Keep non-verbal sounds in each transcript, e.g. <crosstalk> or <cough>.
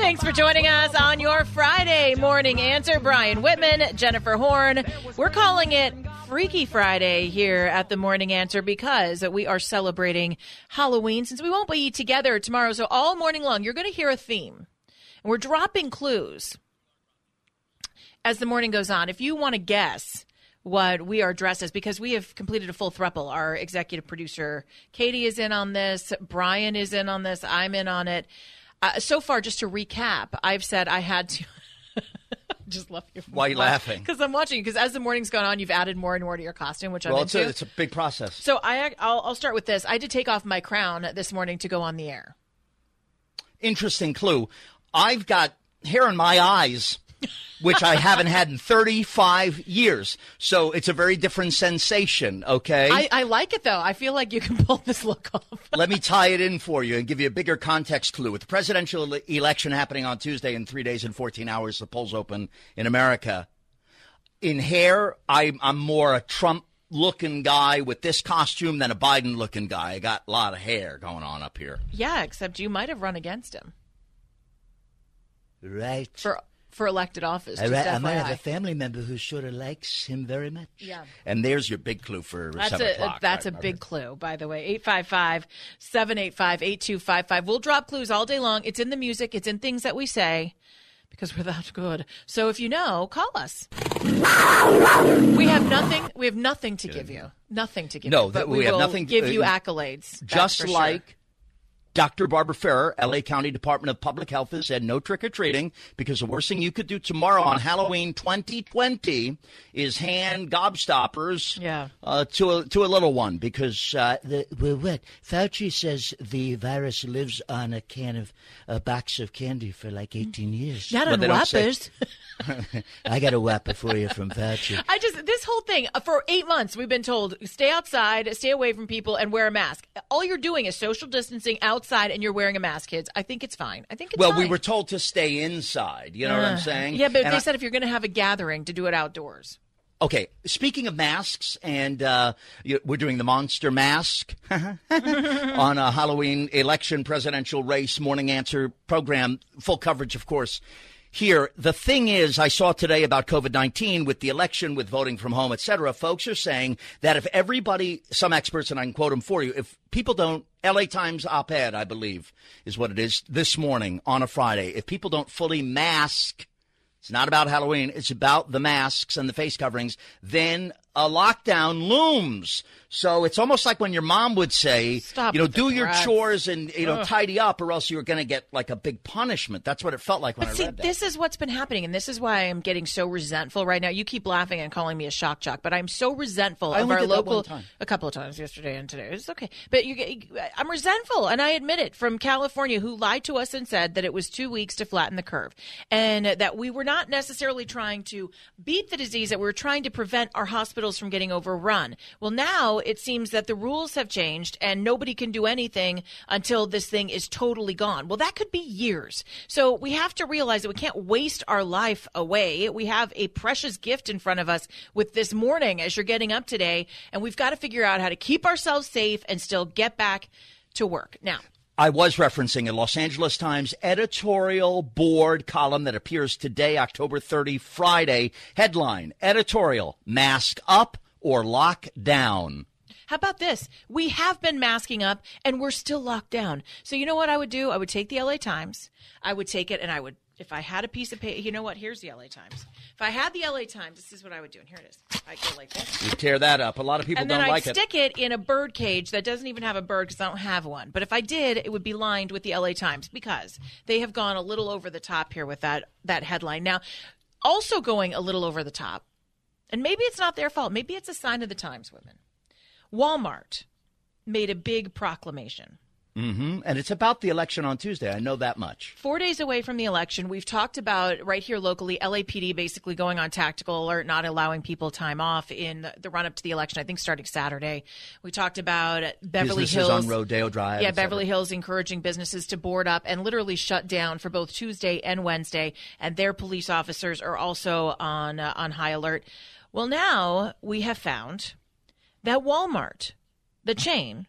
Thanks for joining us on your Friday morning answer. Brian Whitman, Jennifer Horn. We're calling it Freaky Friday here at the Morning Answer because we are celebrating Halloween since we won't be together tomorrow. So all morning long, you're going to hear a theme. And we're dropping clues as the morning goes on. If you want to guess what we are dressed as, because we have completed a full thruple. Our executive producer, Katie, is in on this. Brian is in on this. I'm in on it. Uh, so far, just to recap, I've said I had to. <laughs> just love you. Why are you laughing? Because I'm watching. Because as the morning's gone on, you've added more and more to your costume, which well, I'm it's into. a, it's a big process. so I, I'll, I'll start with this. I did take off my crown this morning to go on the air. Interesting clue. I've got hair in my eyes, which I haven't had in 35 years. So it's a very different sensation, okay? I, I like it though. I feel like you can pull this look off. Let me <laughs> tie it in for you and give you a bigger context clue. With the presidential election happening on Tuesday in three days and 14 hours, the polls open in America. In hair, I'm, I'm more a Trump looking guy with this costume than a Biden looking guy. I got a lot of hair going on up here. Yeah, except you might have run against him Right. for for elected office. I, I might have a family member who sort of likes him very much. Yeah. And there's your big clue for That's 7 a o'clock. that's a right, big clue, by the way. 855-785-8255. We'll drop clues all day long. It's in the music, it's in things that we say because we're that good. So if you know, call us. We have nothing we have nothing to give you. Nothing to give No, you. that But we we have will nothing- give you uh, accolades. Just like sure. Dr. Barbara Ferrer, LA County Department of Public Health, has said no trick or treating because the worst thing you could do tomorrow on Halloween 2020 is hand gobstoppers Yeah. uh, to a to a little one because uh, the well, what Fauci says the virus lives on a can of a box of candy for like 18 years. Not on they don't say- whoppers. <laughs> I got a whopper <laughs> for you from Fauci. I just this whole thing uh, for eight months we've been told stay outside, stay away from people, and wear a mask. All you're doing is social distancing outside, and you're wearing a mask, kids. I think it's fine. I think it's Well, fine. we were told to stay inside. You know what I'm saying? Yeah, but And they I- said if you're going to have a gathering, to do it outdoors. Okay, speaking of masks, and uh, we're doing the monster mask <laughs> on a Halloween election presidential race morning answer program, full coverage, of course. Here, the thing is, I saw today about COVID 19 with the election, with voting from home, et cetera. Folks are saying that if everybody, some experts, and I can quote them for you, if people don't, LA Times op ed, I believe, is what it is this morning on a Friday, if people don't fully mask, it's not about Halloween. It's about the masks and the face coverings. Then a lockdown looms. So it's almost like when your mom would say, Stop you know, do your chores and, you know, tidy up or else you're going to get like a big punishment. That's what it felt like when But I see, read that. this is what's been happening, and this is why I'm getting so resentful right now. You keep laughing and calling me a shock jock, but I'm so resentful I of our local. A couple of times yesterday and today. It's okay, but you, I'm resentful, and I admit it. From California, who lied to us and said that it was two weeks to flatten the curve, and that we were not necessarily trying to beat the disease; that we were trying to prevent our hospitals from getting overrun. Well, now it seems that the rules have changed, and nobody can do anything until this thing is totally gone. Well, that could be years. So we have to realize that we can't waste our life away. We have a precious gift in front of us with this morning as you're getting up today, and we've got to figure out how to keep ourselves safe and still get back to work. Now, I was referencing a Los Angeles Times editorial board column that appears today, October 30, Friday. Headline Editorial Mask Up or Lock Down. How about this? We have been masking up and we're still locked down. So you know what I would do? I would take the LA Times. I would take it and I would if I had a piece of paper, you know what? Here's the LA Times. If I had the LA Times, this is what I would do. And here it is. I go like this. You tear that up. A lot of people and don't I'd like it. stick it. in a bird cage that doesn't even have a bird because I don't have one. But if I did, it would be lined with the LA Times because they have gone a little over the top here with that that headline. Now, also going a little over the top, and maybe it's not their fault. Maybe it's a sign of the times, women. Walmart made a big proclamation. Mm-hmm. And it's about the election on Tuesday. I know that much. Four days away from the election, we've talked about right here locally, LAPD basically going on tactical alert, not allowing people time off in the run up to the election. I think starting Saturday. We talked about Beverly Businesses Hills on Rodeo Drive. Yeah. Beverly Hills encouraging businesses to board up and literally shut down for both Tuesday and Wednesday, and their police officers are also on uh, on high alert. Well, now we have found that Walmart, the chain,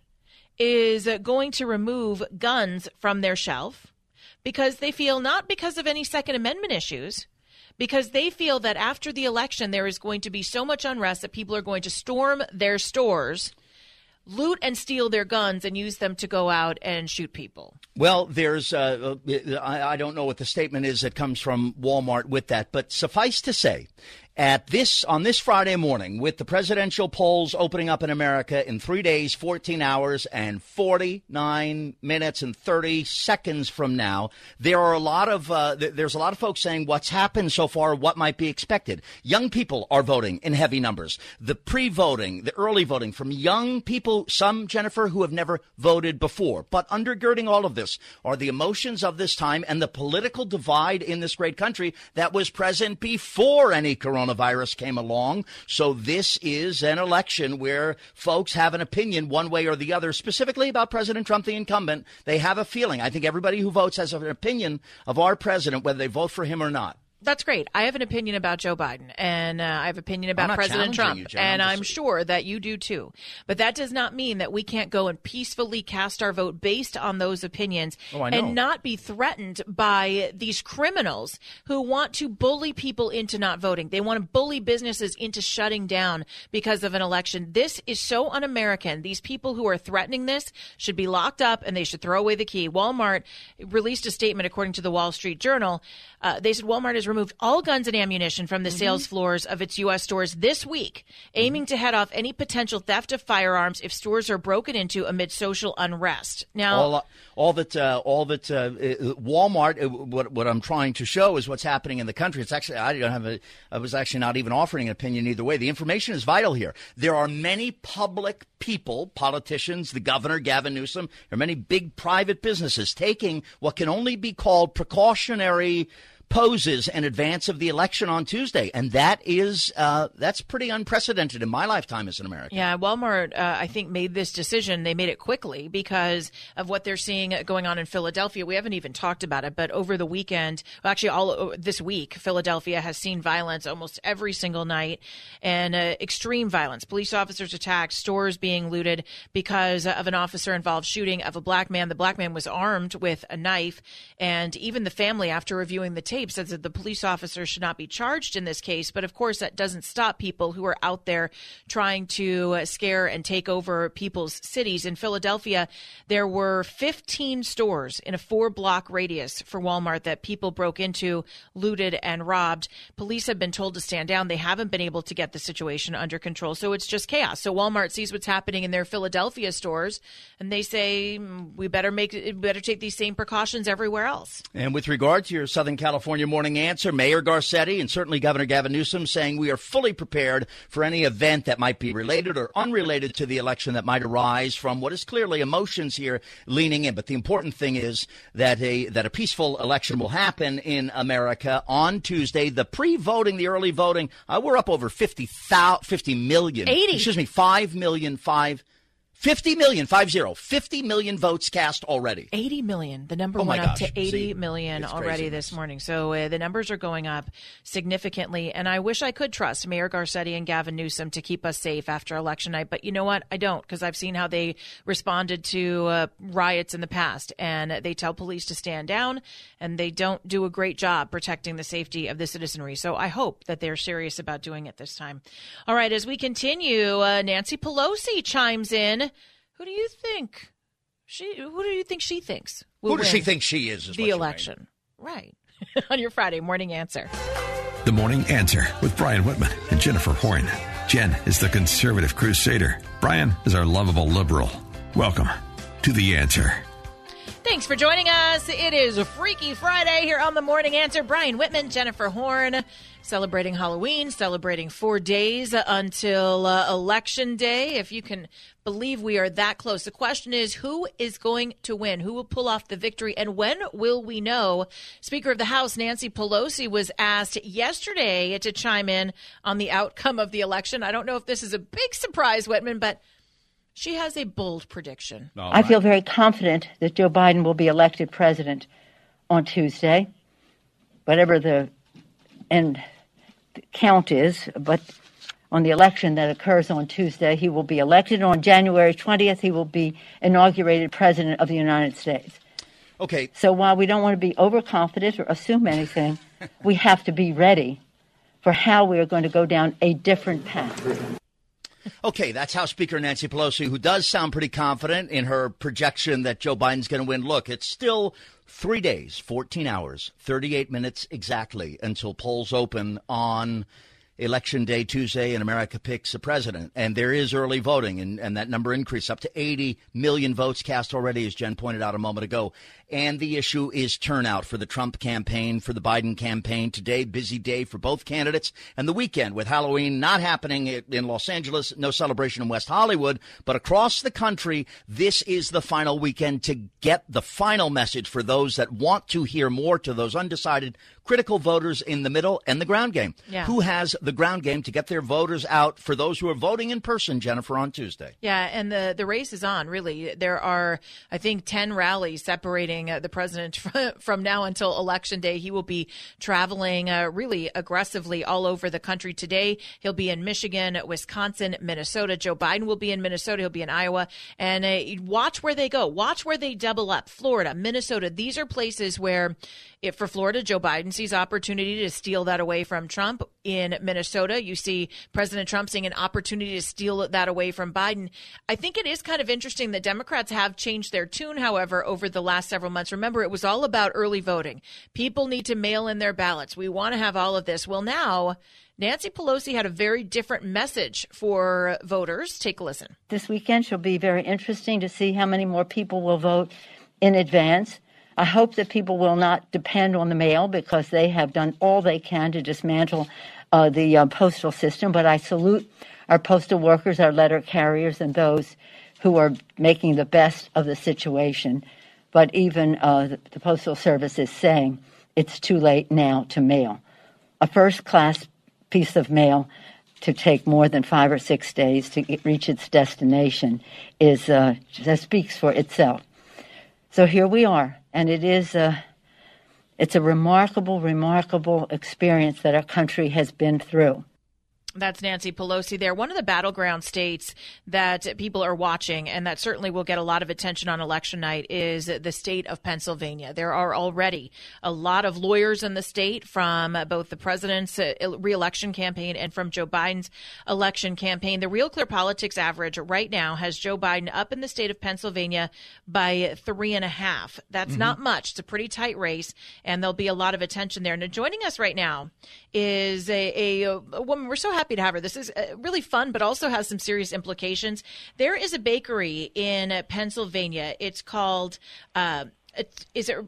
is going to remove guns from their shelf because they feel not because of any Second Amendment issues. Because they feel that after the election, there is going to be so much unrest that people are going to storm their stores loot and steal their guns and use them to go out and shoot people. Well, there's, uh, uh, I don't know what the statement is that comes from Walmart with that, but suffice to say, at this on this Friday morning, with the presidential polls opening up in America in three days, 14 hours, and 49 minutes and 30 seconds from now, there are a lot of uh, th- there's a lot of folks saying what's happened so far, what might be expected. Young people are voting in heavy numbers. The pre-voting, the early voting from young people, some Jennifer who have never voted before, but undergirding all of this are the emotions of this time and the political divide in this great country that was present before any coronavirus came along. So this is an election where folks have an opinion one way or the other, specifically about President Trump, the incumbent. They have a feeling. I think everybody who votes has an opinion of our president, whether they vote for him or not. That's great. I have an opinion about Joe Biden, and uh, I have an opinion about President Trump, you, and I'm I'm sure that you do too. But that does not mean that we can't go and peacefully cast our vote based on those opinions, Oh, and not be threatened by these criminals who want to bully people into not voting. They want to bully businesses into shutting down because of an election. This is so un-American. These people who are threatening this should be locked up, and they should throw away the key. Walmart released a statement, according to the Wall Street Journal. Uh, they said Walmart has removed all guns and ammunition from the Mm-hmm. sales floors of its U.S. stores this week, aiming to head off any potential theft of firearms if stores are broken into amid social unrest. Now, all, all that, uh, all that uh, uh, Walmart. Uh, what what I'm trying to show is what's happening in the country. It's actually I don't have a. I was actually not even offering an opinion either way. The information is vital here. There are many public people, politicians, the governor Gavin Newsom. There are many big private businesses taking what can only be called precautionary poses in advance of the election on Tuesday, and that is uh, that's pretty unprecedented in my lifetime as an American. Yeah, Walmart, uh, I think, made this decision. They made it quickly because of what they're seeing going on in Philadelphia. We haven't even talked about it, but over the weekend, well, actually, all this week, Philadelphia has seen violence almost every single night and uh, extreme violence. Police officers attacked, stores being looted because of an officer involved shooting of a black man. The black man was armed with a knife, and even the family, after reviewing the tape, says that the police officer should not be charged in this case. But of course, that doesn't stop people who are out there trying to uh, scare and take over people's cities. In Philadelphia, there were 15 stores in a four block radius for Walmart that people broke into, looted, and robbed. Police have been told to stand down. They haven't been able to get the situation under control. So it's just chaos. So Walmart sees what's happening in their Philadelphia stores and they say, "Mm, we better make, better take these same precautions everywhere else. And with regard to your Southern California morning answer, Mayor Garcetti and certainly Governor Gavin Newsom saying we are fully prepared for any event that might be related or unrelated to the election that might arise from what is clearly emotions here leaning in. But the important thing is that a that a peaceful election will happen in America on Tuesday. The pre-voting, the early voting, uh, we're up over 50, 50 million. 80. Excuse me, 5 million, 5 50 million, 50, 50 million votes cast already. 80 million. The number Oh, went up to eighty See, million already craziness. this morning. So uh, the numbers are going up significantly. And I wish I could trust Mayor Garcetti and Gavin Newsom to keep us safe after election night. But you know what? I don't because I've seen how they responded to uh, riots in the past. And they tell police to stand down and they don't do a great job protecting the safety of the citizenry. So I hope that they're serious about doing it this time. All right. As we continue, uh, Nancy Pelosi chimes in. Who do you think? She, who do you think she thinks? will Who does she think she is? is The election, right? <laughs> On your Friday morning answer. The Morning Answer with Brian Whitman and Jennifer Horn. Jen is the conservative crusader. Brian is our lovable liberal. Welcome to The Answer. Thanks for joining us. It is a Freaky Friday here on the Morning Answer. Brian Whitman, Jennifer Horn, celebrating Halloween, celebrating four days until uh, Election Day. If you can believe we are that close, the question is who is going to win? Who will pull off the victory? And when will we know? Speaker of the House, Nancy Pelosi, was asked yesterday to chime in on the outcome of the election. I don't know if this is a big surprise, Whitman, but she has a bold prediction. All I feel very confident that Joe Biden will be elected president on Tuesday, whatever the end count is. But on the election that occurs on Tuesday, he will be elected. On January 20th, he will be inaugurated president of the United States. Okay. So while we don't want to be overconfident or assume anything, we have to be ready for how we are going to go down a different path. Okay, that's House Speaker Nancy Pelosi, who does sound pretty confident in her projection that Joe Biden's going to win. Look, it's still three days, 14 hours, 38 minutes exactly until polls open on Election Day Tuesday and America picks a president. And there is early voting, and, and that number increased up to 80 million votes cast already, as Jen pointed out a moment ago. And the issue is turnout for the Trump campaign, for the Biden campaign. Today, busy day for both candidates. And the weekend with Halloween not happening in Los Angeles, no celebration in West Hollywood, but across the country, this is the final weekend to get the final message for those that want to hear more to those undecided critical voters in the middle and the ground game. Yeah. Who has the ground game to get their voters out for those who are voting in person, Jennifer, on Tuesday? Yeah, and the, the race is on, really. There are, I think, 10 rallies separating uh, the president <laughs> from now until Election Day. He will be traveling uh, really aggressively all over the country today. He'll be in Michigan, Wisconsin, Minnesota. Joe Biden will be in Minnesota. He'll be in Iowa. And uh, watch where they go. Watch where they double up. Florida, Minnesota. These are places where if for Florida, Joe Biden sees opportunity to steal that away from Trump. In Minnesota, you see President Trump seeing an opportunity to steal that away from Biden. I think it is kind of interesting that Democrats have changed their tune, however, over the last several months. Remember, it was all about early voting. People need to mail in their ballots. We want to have all of this. Well, now, Nancy Pelosi had a very different message for voters. Take a listen. This weekend shall be very interesting to see how many more people will vote in advance. I hope that people will not depend on the mail because they have done all they can to dismantle uh, the uh, postal system. But I salute our postal workers, our letter carriers, and those who are making the best of the situation. But even uh, the, the Postal Service is saying it's too late now to mail. A first class piece of mail to take more than five or six days to get, reach its destination is uh, that speaks for itself. So here we are, and it is a it's a remarkable, remarkable experience that our country has been through. That's Nancy Pelosi there. One of the battleground states that people are watching and that certainly will get a lot of attention on election night is the state of Pennsylvania. There are already a lot of lawyers in the state from both the president's uh, reelection campaign and from Joe Biden's election campaign. The Real Clear Politics average right now has Joe Biden up in the state of Pennsylvania by three and a half. That's mm-hmm. not much. It's a pretty tight race and there'll be a lot of attention there. Now joining us right now is a, a, a woman we're so happy happy to have her. This is uh, really fun, but also has some serious implications. There is a bakery in Pennsylvania. It's called, uh, is it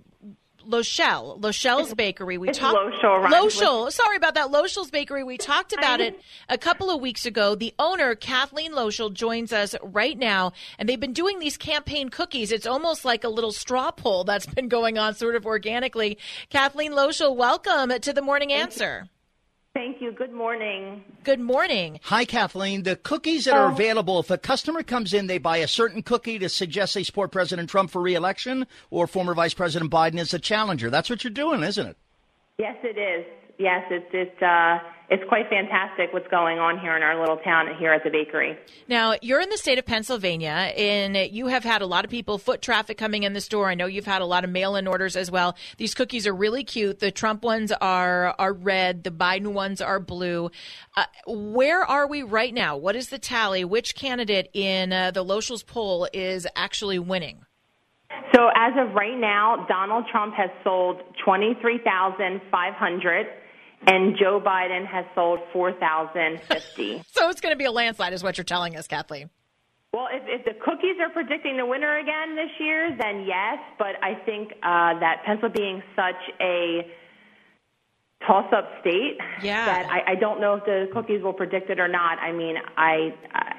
Lochel, Lochel's Bakery. We talked Lochel. Sorry about that. Lochel's Bakery. We talked about it a couple of weeks ago. The owner, Kathleen Lochel, joins us right now, and they've been doing these campaign cookies. It's almost like a little straw poll that's been going on, sort of organically. Kathleen Lochel, welcome to the Morning Answer. Thank you. Good morning. Good morning. Hi, Kathleen. The cookies that are oh. available, if a customer comes in, they buy a certain cookie to suggest they support President Trump for reelection or former Vice President Biden as a challenger. That's what you're doing, isn't it? Yes, it is. Yes, it's it's uh, it's quite fantastic what's going on here in our little town here at the bakery. Now, you're in the state of Pennsylvania, and you have had a lot of people, foot traffic coming in the store. I know you've had a lot of mail-in orders as well. These cookies are really cute. The Trump ones are are red. The Biden ones are blue. Uh, where are we right now? What is the tally? Which candidate in uh, the Lochel's poll is actually winning? So as of right now, Donald Trump has sold 23,500 and Joe Biden has sold 4,050. <laughs> so it's going to be a landslide, is what you're telling us, Kathleen. Well, if, if the cookies are predicting the winner again this year, then yes. But I think uh, that Pencil being such a toss-up state, Yeah. that I, I don't know if the cookies will predict it or not. I mean, I, I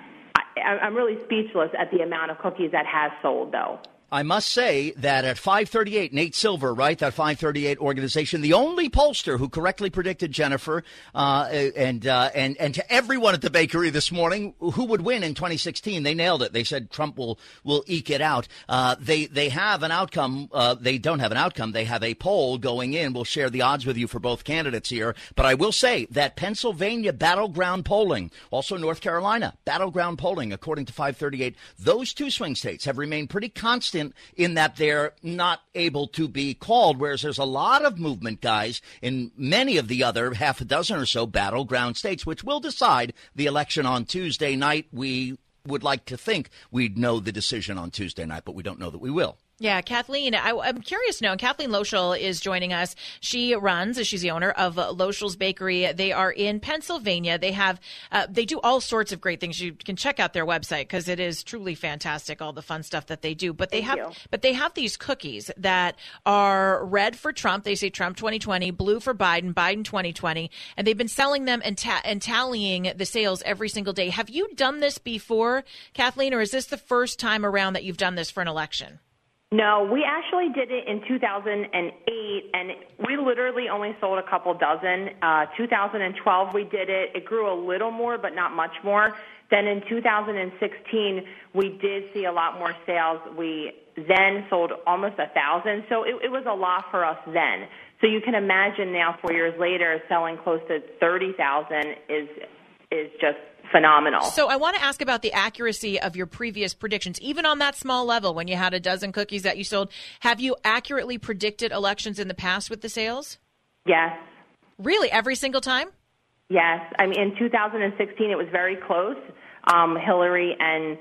I'm really speechless at the amount of cookies that has sold, though. I must say that at 538, Nate Silver, right, that 538 organization, the only pollster who correctly predicted Jennifer, uh, and, uh, and, and to everyone at the bakery this morning who would win in 2016, they nailed it. They said Trump will, will eke it out. Uh, they, they have an outcome. Uh, they don't have an outcome. They have a poll going in. We'll share the odds with you for both candidates here. But I will say that Pennsylvania battleground polling, also North Carolina battleground polling, according to 538, those two swing states have remained pretty constant in that they're not able to be called, whereas there's a lot of movement, guys, in many of the other half a dozen or so battleground states, which will decide the election on Tuesday night. We would like to think we'd know the decision on Tuesday night, but we don't know that we will. Yeah, Kathleen, I, am curious to know. Kathleen Lochel is joining us. She runs, she's the owner of Lochel's Bakery. They are in Pennsylvania. They have, uh, they do all sorts of great things. You can check out their website because it is truly fantastic, all the fun stuff that they do. But they Thank have, you. but they have these cookies that are red for Trump. They say Trump 2020, blue for Biden, Biden 2020, and they've been selling them and, ta- and tallying the sales every single day. Have you done this before, Kathleen, or is this the first time around that you've done this for an election? No, we actually did it in 2008, and we literally only sold a couple dozen. Uh, 2012, we did it. It grew a little more, but not much more. Then in 2016, we did see a lot more sales. We then sold almost a thousand, so it, it was a lot for us then. So you can imagine now, four years later, selling close to 30,000 is is just phenomenal. So I want to ask about the accuracy of your previous predictions, even on that small level when you had a dozen cookies that you sold. Have you accurately predicted elections in the past with the sales? yes. Really, every single time? Yes, I mean in 2016 it was very close, um, Hillary and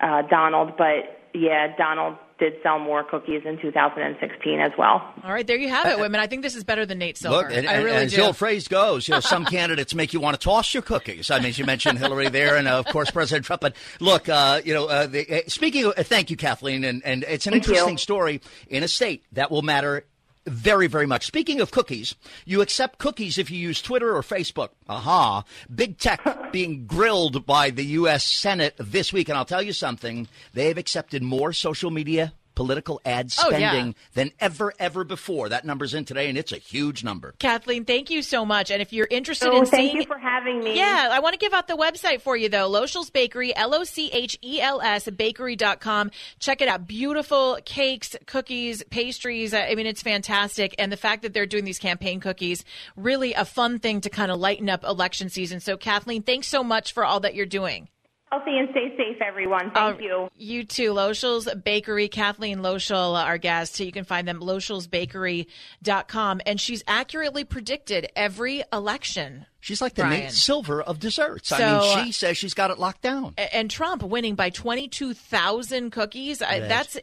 uh, Donald, but yeah, Donald did sell more cookies in 2016 as well. All right, there you have it, women. I think this is better than Nate Silver. Look, and, I really and as do. the old phrase goes, you know, some <laughs> candidates make you want to toss your cookies. I mean, you mentioned Hillary there, and uh, of course President Trump. But look, uh, you know, uh, the, uh, speaking of, uh, thank you, Kathleen, and, and it's an Thank you. interesting story in a state that will matter very, very much. Speaking of cookies, you accept cookies if you use Twitter or Facebook. Aha. Big tech <laughs> being grilled by the U.S. Senate this week. And I'll tell you something, they've accepted more social media political ad Oh, yeah. spending than ever, ever before. That number's in today, and it's a huge number. Kathleen, thank you so much. And if you're interested in seeing. Oh, in thank seeing you for having me. Yeah, I want to give out the website for you though. Lochel's Bakery, L O C H E L S bakery.com. Check it out. Beautiful cakes, cookies, pastries. I mean, it's fantastic. And the fact that they're doing these campaign cookies, really a fun thing to kind of lighten up election season. So Kathleen, thanks so much for all that you're doing. Healthy and stay safe, everyone. Thank Uh, you. You too. Lochel's Bakery. Kathleen Lochel, our guest. You can find them lochel'sbakery.com. And she's accurately predicted every election. She's like the Brian. Nate Silver of desserts. I So, uh, mean, she says she's got it locked down. And Trump winning by 22,000 cookies. I, that's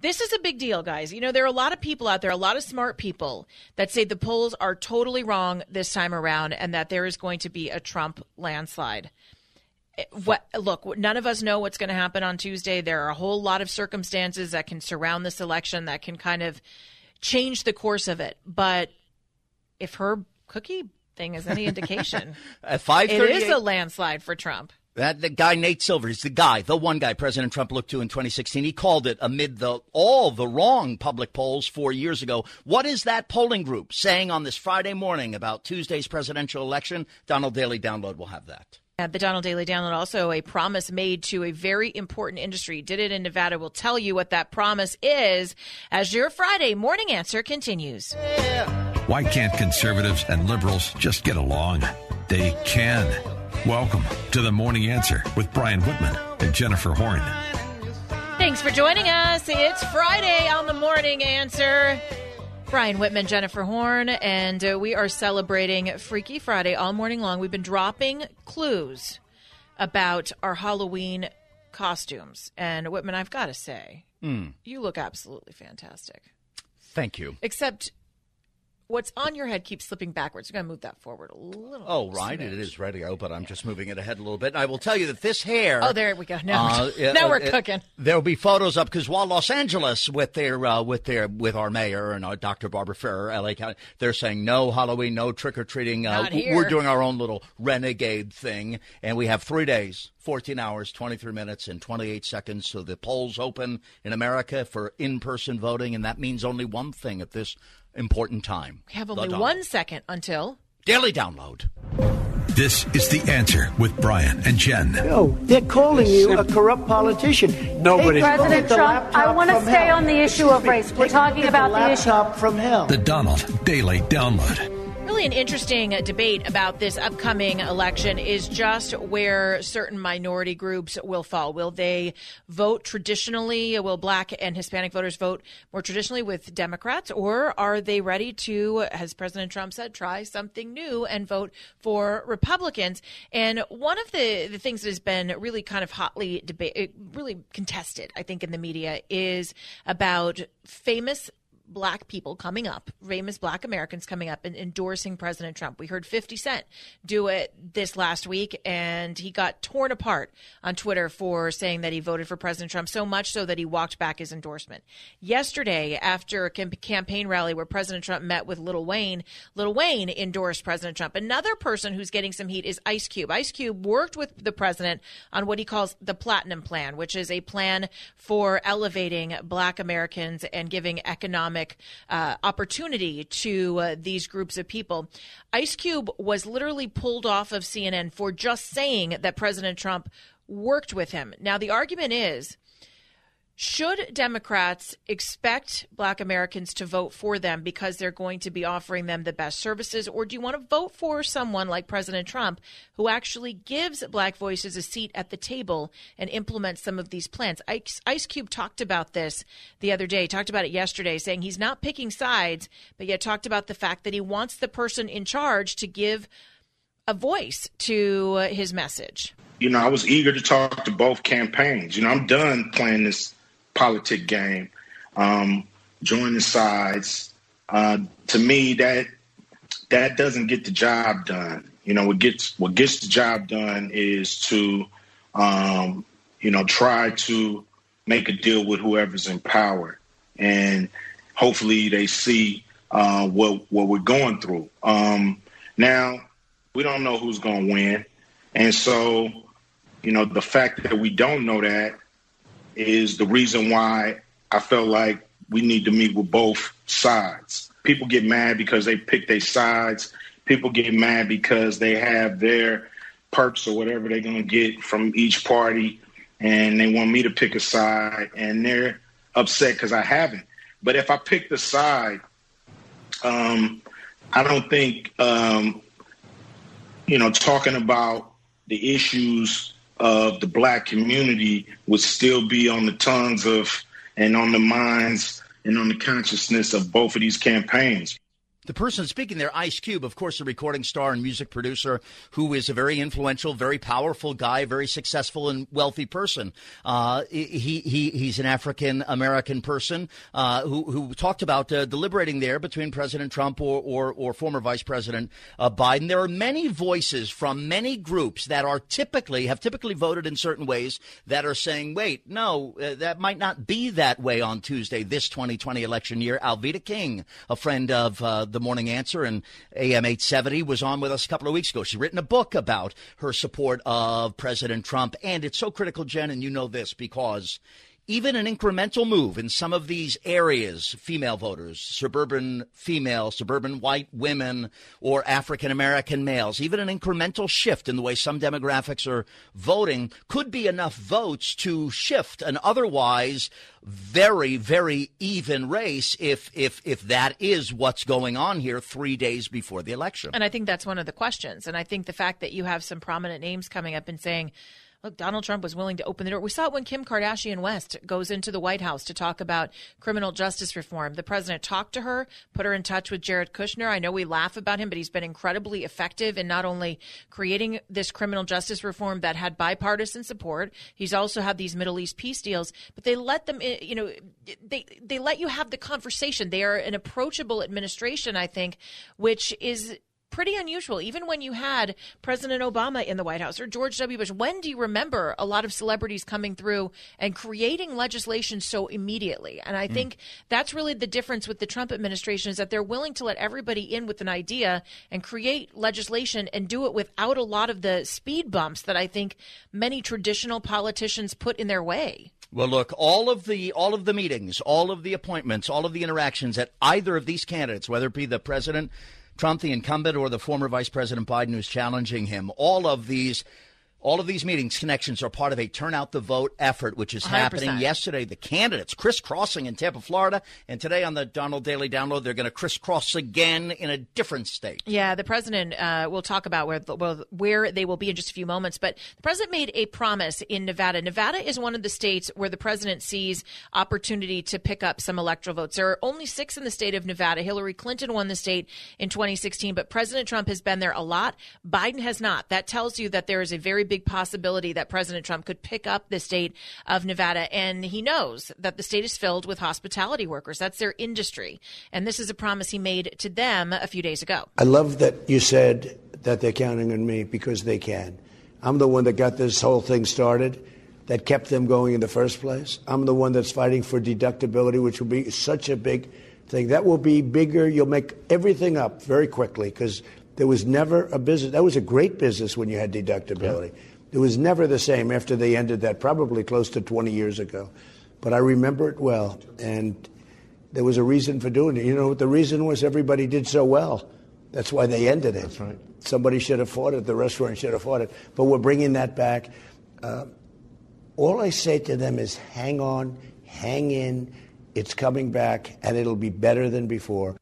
this is a big deal, guys. You know, there are a lot of people out there, a lot of smart people that say the polls are totally wrong this time around and that there is going to be a Trump landslide. What look, none of us know what's going to happen on Tuesday. There are a whole lot of circumstances that can surround this election that can kind of change the course of it. But if her cookie thing is any indication, <laughs> it is a landslide for Trump. that the guy Nate Silver is the guy, the one guy President Trump looked to in 2016. He called it amid the all the wrong public polls four years ago. What is that polling group saying on this Friday morning about Tuesday's presidential election? Donald Daily Download will have that. Uh, the Donald Daily Download also a promise made to a very important industry. Did it in Nevada. We'll tell you what that promise is as your Friday morning answer continues. Why can't conservatives and liberals just get along? They can. Welcome to the Morning Answer with Brian Whitman and Jennifer Horn. Thanks for joining us. It's Friday on the morning answer. Brian Whitman, Jennifer Horn, and uh, we are celebrating Freaky Friday all morning long. We've been dropping clues about our Halloween costumes. And Whitman, I've got to say, you look absolutely fantastic. Thank you. Except what's on your head keeps slipping backwards. We're going to move that forward a little. Oh, right. It is radio, but I'm just moving it ahead a little bit. And I will tell you that this hair. Oh, there we go. Now, uh, now we're uh, cooking. There'll be photos up because while Los Angeles with their uh, with their with our mayor and our Dr. Barbara Ferrer, LA County, they're saying no Halloween, no trick or treating. Uh, we're doing our own little renegade thing, and we have three days. 14 hours, 23 minutes, and 28 seconds. So the polls open in America for in person voting, and that means only one thing at this important time. We have only one second until daily download. This is the answer with Brian and Jen. No, they're calling you a corrupt politician. Nobody. Hey, President Trump, I want to stay hell. on the issue of race. We're talking about the, the issue. from hell. The Donald Daily Download really an interesting debate about this upcoming election is just where certain minority groups will fall. Will they vote traditionally? Will black and Hispanic voters vote more traditionally with Democrats? Or are they ready to, as President Trump said, try something new and vote for Republicans? And one of the, the things that has been really kind of hotly debated, really contested, I think, in the media is about famous black people coming up, famous black Americans coming up and endorsing President Trump. We heard 50 Cent do it this last week, and he got torn apart on Twitter for saying that he voted for President Trump so much so that he walked back his endorsement. Yesterday, after a campaign rally where President Trump met with Lil Wayne, Lil Wayne endorsed President Trump. Another person who's getting some heat is Ice Cube. Ice Cube worked with the president on what he calls the Platinum Plan, which is a plan for elevating black Americans and giving economic economic uh, opportunity to uh, these groups of people. Ice Cube was literally pulled off of CNN for just saying that President Trump worked with him. Now, the argument is should Democrats expect black Americans to vote for them because they're going to be offering them the best services? Or do you want to vote for someone like President Trump who actually gives black voices a seat at the table and implements some of these plans? Ice, Ice Cube talked about this the other day, talked about it yesterday, saying he's not picking sides, but yet talked about the fact that he wants the person in charge to give a voice to uh, his message. You know, I was eager to talk to both campaigns. You know, I'm done playing this politic game, um, joining sides. Uh, to me, that that doesn't get the job done. You know, what gets what gets the job done is to, um, you know, try to make a deal with whoever's in power, and hopefully they see uh, what what we're going through. Um, now, we don't know who's going to win, and so, you know, the fact that we don't know that is the reason why I felt like we need to meet with both sides. People get mad because they pick their sides. People get mad because they have their perks or whatever they're going to get from each party, and they want me to pick a side, and they're upset because I haven't. But if I pick the side, um, I don't think, um, you know, talking about the issues of the black community would still be on the tongues of and on the minds and on the consciousness of both of these campaigns. The person speaking there, Ice Cube, of course, a recording star and music producer who is a very influential, very powerful guy, very successful and wealthy person. Uh, he, he, he's an African American person uh, who, who talked about uh, deliberating there between President Trump or, or, or former Vice President uh, Biden. There are many voices from many groups that are typically, have typically voted in certain ways that are saying, wait, no, uh, that might not be that way on Tuesday, this 2020 election year. Alveda King, a friend of uh, the Morning Answer and AM 870 was on with us a couple of weeks ago. She's written a book about her support of President Trump. And it's so critical, Jen, and you know this because even an incremental move in some of these areas, female voters, suburban female, suburban white women, or African American males, even an incremental shift in the way some demographics are voting could be enough votes to shift an otherwise very, very even race if if if that is what's going on here three days before the election. And I think that's one of the questions. And I think the fact that you have some prominent names coming up and saying, look, Donald Trump was willing to open the door. We saw it when Kim Kardashian West goes into the White House to talk about criminal justice reform. The president talked to her, put her in touch with Jared Kushner. I know we laugh about him, but he's been incredibly effective in not only creating this criminal justice reform that had bipartisan support, he's also had these Middle East peace deals, but they let them, you know, they, they let you have the conversation. They are an approachable administration, I think, which is pretty unusual. Even when you had President Obama in the White House or George W. Bush, when do you remember a lot of celebrities coming through and creating legislation so immediately? And I mm. think that's really the difference with the Trump administration is that they're willing to let everybody in with an idea and create legislation and do it without a lot of the speed bumps that I think many traditional politicians put in their way. Well, look, all of the all of the meetings, all of the appointments, all of the interactions that either of these candidates, whether it be the president Trump, the incumbent, or the former Vice President Biden who's challenging him. All of these all of these meetings connections are part of a turn out the vote effort, which is 100%. happening yesterday. The candidates crisscrossing in Tampa, Florida, and today on the Donald Daily Download, they're going to crisscross again in a different state. Yeah, the president. Uh, we'll talk about where where they will be in just a few moments. But the president made a promise in Nevada. Nevada is one of the states where the president sees opportunity to pick up some electoral votes. There are only six in the state of Nevada. Hillary Clinton won the state in 2016, but President Trump has been there a lot. Biden has not. That tells you that there is a very big big possibility that President Trump could pick up the state of Nevada. And he knows that the state is filled with hospitality workers. That's their industry. And this is a promise he made to them a few days ago. I love that you said that they're counting on me because they can. I'm the one that got this whole thing started that kept them going in the first place. I'm the one that's fighting for deductibility, which will be such a big thing. That will be bigger. You'll make everything up very quickly because there was never a business. That was a great business when you had deductibility. Yeah. It was never the same after they ended that, probably close to 20 years ago. But I remember it well, and there was a reason for doing it. You know what the reason was? Everybody did so well. That's why they ended it. That's right. Somebody should have fought it. The restaurant should have fought it. But we're bringing that back. Uh, all I say to them is hang on, hang in. It's coming back, and it'll be better than before.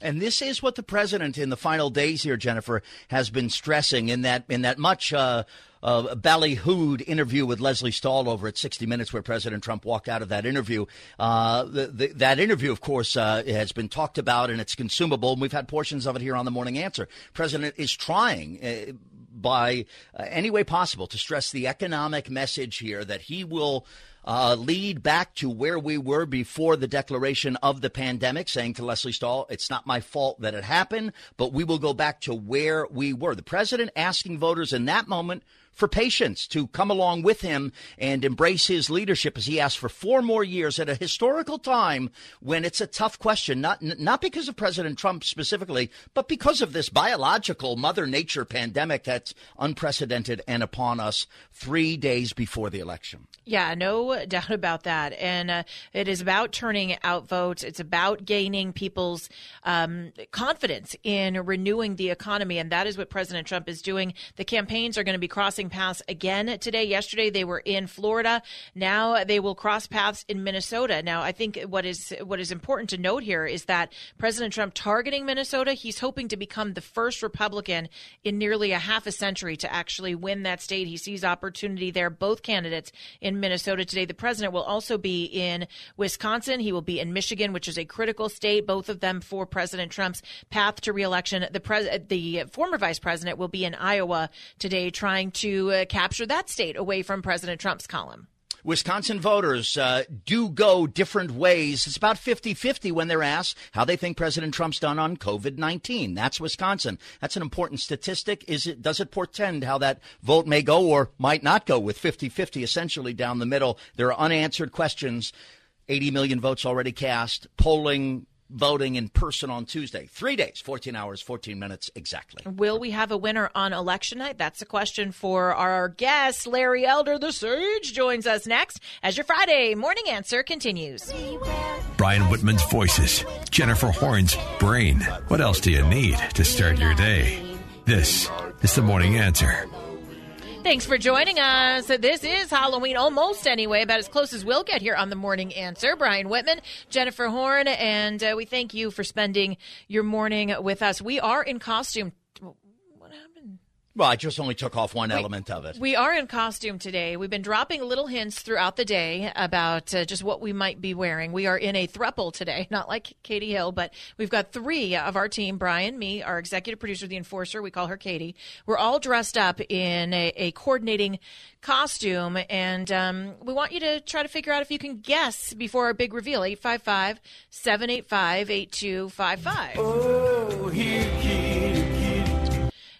And this is what the president in the final days here, Jennifer, has been stressing in that in that much uh, uh, ballyhooed interview with Lesley Stahl over at 60 Minutes, where President Trump walked out of that interview. Uh, the, the, that interview, of course, uh, has been talked about and it's consumable. And we've had portions of it here on the Morning Answer. President is trying uh, by uh, any way possible to stress the economic message here that he will uh, lead back to where we were before the declaration of the pandemic, saying to Lesley Stahl, it's not my fault that it happened, but we will go back to where we were. The president asking voters in that moment for patience to come along with him and embrace his leadership as he asks for four more years at a historical time when it's a tough question, not, not because of President Trump specifically, but because of this biological Mother Nature pandemic that's unprecedented and upon us three days before the election. Yeah, no doubt about that. And uh, it is about turning out votes. It's about gaining people's um, confidence in renewing the economy. And that is what President Trump is doing. The campaigns are going to be crossing crossing paths again today. Yesterday they were in Florida. Now they will cross paths in Minnesota. Now I think what is what is important to note here is that President Trump targeting Minnesota, he's hoping to become the first Republican in nearly a half a century to actually win that state. He sees opportunity there. Both candidates in Minnesota today. The president will also be in Wisconsin. He will be in Michigan, which is a critical state. Both of them for President Trump's path to reelection. The pres- the former vice president will be in Iowa today, trying to uh, capture that state away from President Trump's column. Wisconsin voters uh, do go different ways. It's about 50 50 when they're asked how they think President Trump's done on COVID 19. That's Wisconsin. That's an important statistic. Is it, does it portend how that vote may go or might not go with 50 50 essentially down the middle? There are unanswered questions. 80 million votes already cast. Polling voting in person on Tuesday. Three days, 14 hours, 14 minutes exactly. Will we have a winner on election night? That's a question for our guest. Larry Elder, the Sage, joins us next as your Friday morning answer continues. Brian Whitman's voices, Jennifer Horn's brain. What else do you need to start your day? This is the morning answer. Thanks for joining us. This is Halloween, almost anyway, about as close as we'll get here on the Morning Answer. Brian Whitman, Jennifer Horn, and uh, we thank you for spending your morning with us. We are in costume. What happened? Well, I just only took off one we, element of it. We are in costume today. We've been dropping little hints throughout the day about uh, just what we might be wearing. We are in a thruple today, <laughs> not like Katie Hill, but we've got three of our team Brian, me, our executive producer, the enforcer. We call her Katie. We're all dressed up in a, a coordinating costume, and um, we want you to try to figure out if you can guess before our big reveal 855 785 8255. Oh, here,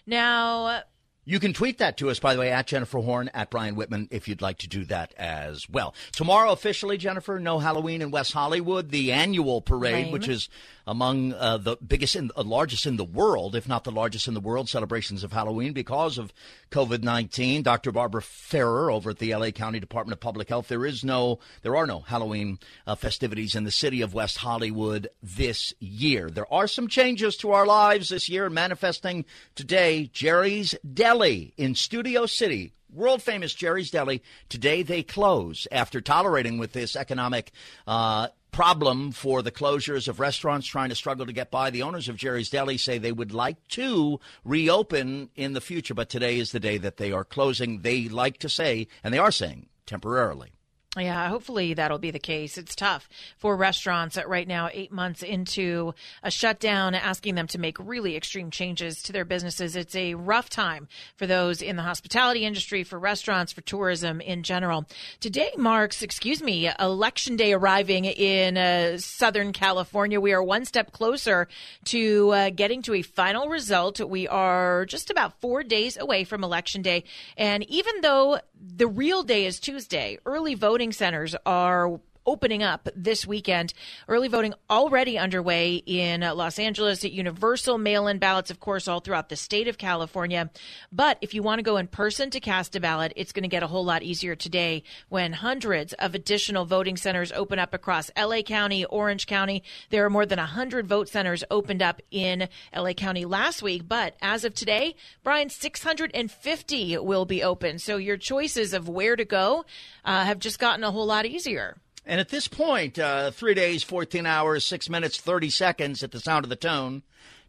now, you can tweet that to us, by the way, at Jennifer Horn, at Brian Whitman, if you'd like to do that as well. Tomorrow, officially, Jennifer, no Halloween in West Hollywood, the annual parade, Lame. which is among uh, the biggest and uh, largest in the world, if not the largest in the world, celebrations of Halloween because of COVID 19. Dr. Barbara Ferrer over at the LA County Department of Public Health, there is no, there are no Halloween uh, festivities in the city of West Hollywood this year. There are some changes to our lives this year, manifesting today. Jerry's Deli in Studio City world famous Jerry's Deli. Today they close after tolerating with this economic uh, problem for the closures of restaurants trying to struggle to get by. The owners of Jerry's Deli say they would like to reopen in the future, but today is the day that they are closing. They like to say, and they are saying temporarily. Yeah, hopefully that'll be the case. It's tough for restaurants right now, eight months into a shutdown, asking them to make really extreme changes to their businesses. It's a rough time for those in the hospitality industry, for restaurants, for tourism in general. Today marks, excuse me, election day arriving in uh, Southern California. We are one step closer to uh, getting to a final result. We are just about four days away from election day. And even though the real day is Tuesday, early voting centers are opening up this weekend. Early voting already underway in Los Angeles at Universal mail in ballots, of course, all throughout the state of California. But if you want to go in person to cast a ballot, it's going to get a whole lot easier today when hundreds of additional voting centers open up across LA County, Orange County. There are more than 100 vote centers opened up in LA County last week. But as of today, Brian, 650 will be open. So your choices of where to go uh, have just gotten a whole lot easier. And at this point, uh, three days, 14 hours, six minutes, 30 seconds at the sound of the tone.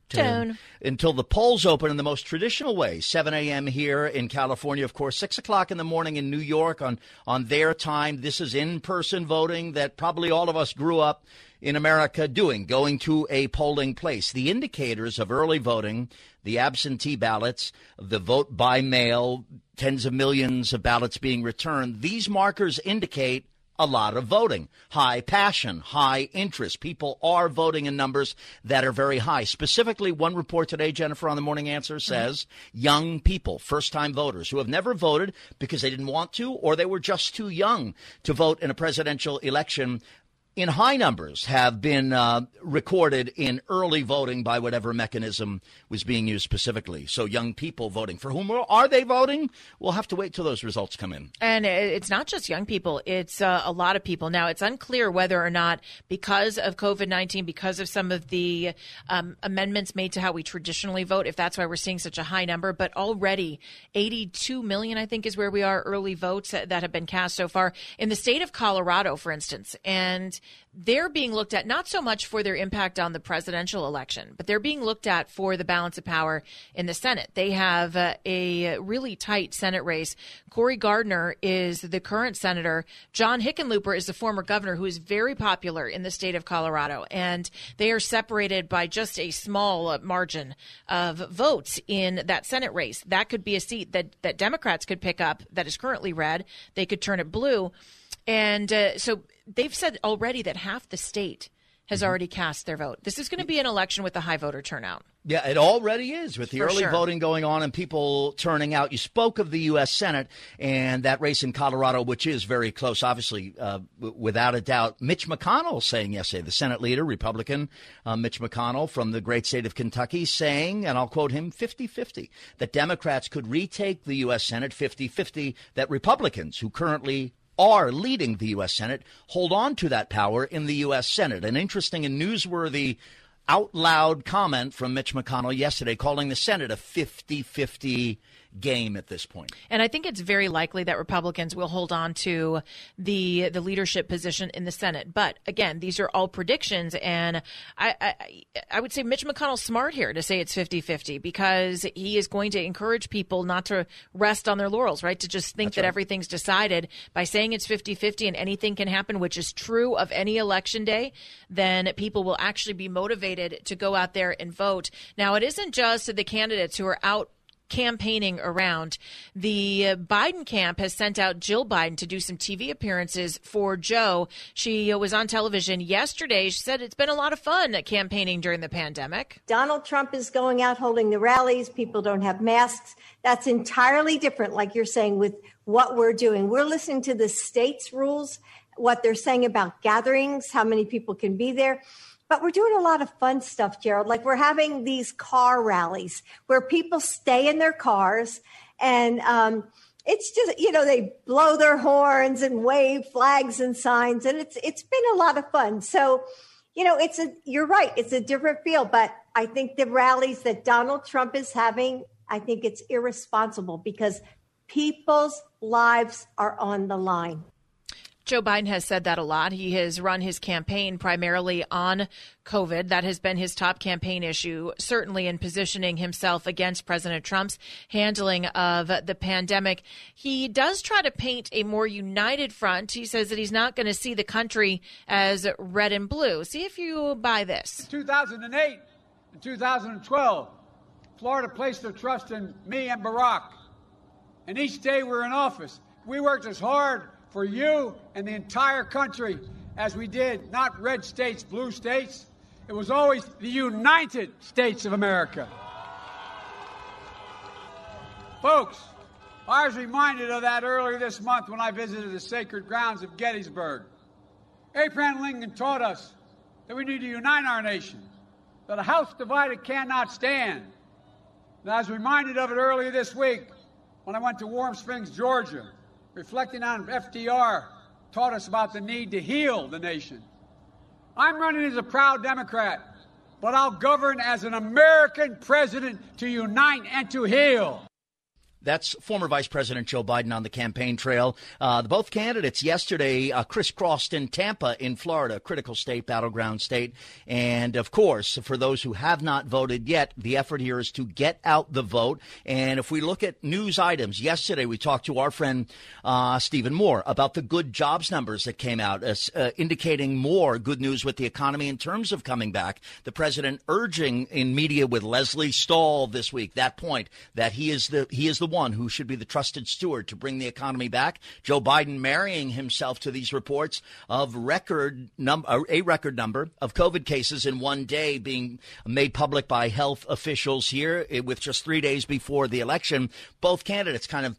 Tone. Until the polls open in the most traditional way, 7 a.m. here in California, of course, 6 o'clock in the morning in New York on, on their time. This is in person voting that probably all of us grew up in America doing, going to a polling place. The indicators of early voting, the absentee ballots, the vote by mail, tens of millions of ballots being returned, these markers indicate a lot of voting, high passion, high interest. People are voting in numbers that are very high. Specifically, one report today, Jennifer, on the Morning Answer mm-hmm. says mm-hmm. young people, first time voters who have never voted because they didn't want to or they were just too young to vote in a presidential election in high numbers have been uh, recorded in early voting by whatever mechanism was being used specifically. So young people voting. For whom are they voting? We'll have to wait till those results come in. And it's not just young people, it's uh, a lot of people. Now, it's unclear whether or not because of COVID 19, because of some of the um, amendments made to how we traditionally vote, if that's why we're seeing such a high number. But already 82 million, I think, is where we are early votes that have been cast so far. In the state of Colorado, for instance, and they're being looked at not so much for their impact on the presidential election, but they're being looked at for the balance of power in the Senate. They have uh, a really tight Senate race. Cory Gardner is the current senator. John Hickenlooper is the former governor who is very popular in the state of Colorado. And they are separated by just a small uh, margin of votes in that Senate race. That could be a seat that, that Democrats could pick up that is currently red. They could turn it blue. And uh, so they've said already that half the state has mm-hmm. already cast their vote. This is going to be an election with a high voter turnout. Yeah, it already is with the For early sure. voting going on and people turning out. You spoke of the U.S. Senate and that race in Colorado, which is very close, obviously, uh, w- without a doubt. Mitch McConnell saying yesterday, the Senate leader, Republican uh, Mitch McConnell from the great state of Kentucky, saying, and I'll quote him 50 50, that Democrats could retake the U.S. Senate 50 50, that Republicans, who currently are leading the U.S. Senate hold on to that power in the U.S. Senate. An interesting and newsworthy out loud comment from Mitch McConnell yesterday calling the Senate a 50 50 game at this point. And I think it's very likely that Republicans will hold on to the the leadership position in the Senate. But again, these are all predictions, and I I, I would say Mitch McConnell's smart here to say it's 50-50 because he is going to encourage people not to rest on their laurels, right? To just think That's that right. everything's decided by saying it's 50-50 and anything can happen, which is true of any election day, then people will actually be motivated to go out there and vote. Now, it isn't just the candidates who are out campaigning around. The uh, Biden camp has sent out Jill Biden to do some TV appearances for Joe. She was on television yesterday. She said it's been a lot of fun campaigning during the pandemic. Donald Trump is going out holding the rallies. People don't have masks. That's entirely different, like you're saying, with what we're doing. We're listening to the state's rules, what they're saying about gatherings, how many people can be there. But we're doing a lot of fun stuff, Gerald. Like we're having these car rallies where people stay in their cars and um, it's just you know they blow their horns and wave flags and signs and it's it's been a lot of fun. So you know it's a you're right it's a different feel, but I think the rallies that Donald Trump is having, I think it's irresponsible because people's lives are on the line. Joe Biden has said that a lot. He has run his campaign primarily on COVID. That has been his top campaign issue, certainly in positioning himself against President Trump's handling of the pandemic. He does try to paint a more united front. He says that he's not going to see the country as red and blue. See if you buy this. 2008 and 2012, Florida placed their trust in me and Barack. And each day we were in office, we worked as hard for you and the entire country as we did, not red states, blue states. It was always the United States of America. Folks, I was reminded of that earlier this month when I visited the sacred grounds of Gettysburg. Abraham Lincoln taught us that we need to unite our nation, that a house divided cannot stand. And I was reminded of it earlier this week when I went to Warm Springs, Georgia, reflecting on FDR, taught us about the need to heal the nation. I'm running as a proud Democrat, but I'll govern as an American president to unite and to heal. That's former Vice President Joe Biden on the campaign trail. Uh, both candidates yesterday uh, crisscrossed in Tampa, in Florida, critical state, battleground state. And of course, for those who have not voted yet, the effort here is to get out the vote. And if we look at news items, yesterday we talked to our friend uh, Stephen Moore about the good jobs numbers that came out, uh, indicating more good news with the economy in terms of coming back. The president urging in media with Lesley Stahl this week that point that he is the he is the who should be the trusted steward to bring the economy back. Joe Biden marrying himself to these reports of record number, uh, a record number of COVID cases in one day being made public by health officials here eh, with just three days before the election. Both candidates kind of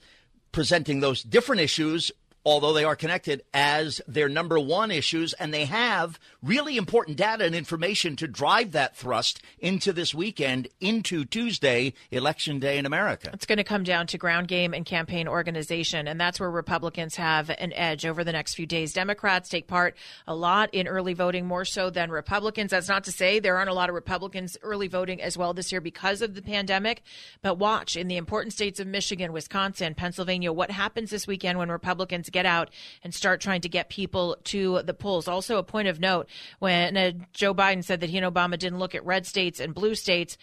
presenting those different issues although they are connected, as their number one issues, and they have really important data and information to drive that thrust into this weekend, into Tuesday, Election Day in America. It's going to come down to ground game and campaign organization, and that's where Republicans have an edge over the next few days. Democrats take part a lot in early voting, more so than Republicans. That's not to say there aren't a lot of Republicans early voting as well this year because of the pandemic, but watch in the important states of Michigan, Wisconsin, Pennsylvania, what happens this weekend when Republicans get out and start trying to get people to the polls. Also, a point of note when uh, Joe Biden said that he and Obama didn't look at red states and blue states.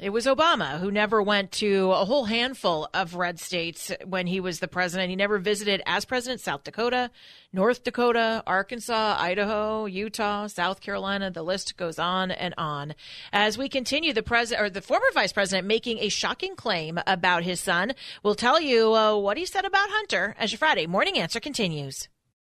It was Obama who never went to a whole handful of red states when he was the president. He never visited as president South Dakota, North Dakota, Arkansas, Idaho, Utah, South Carolina. The list goes on and on. As we continue, the president or the former vice president making a shocking claim about his son. We'll tell you uh, what he said about Hunter as your Friday morning answer continues.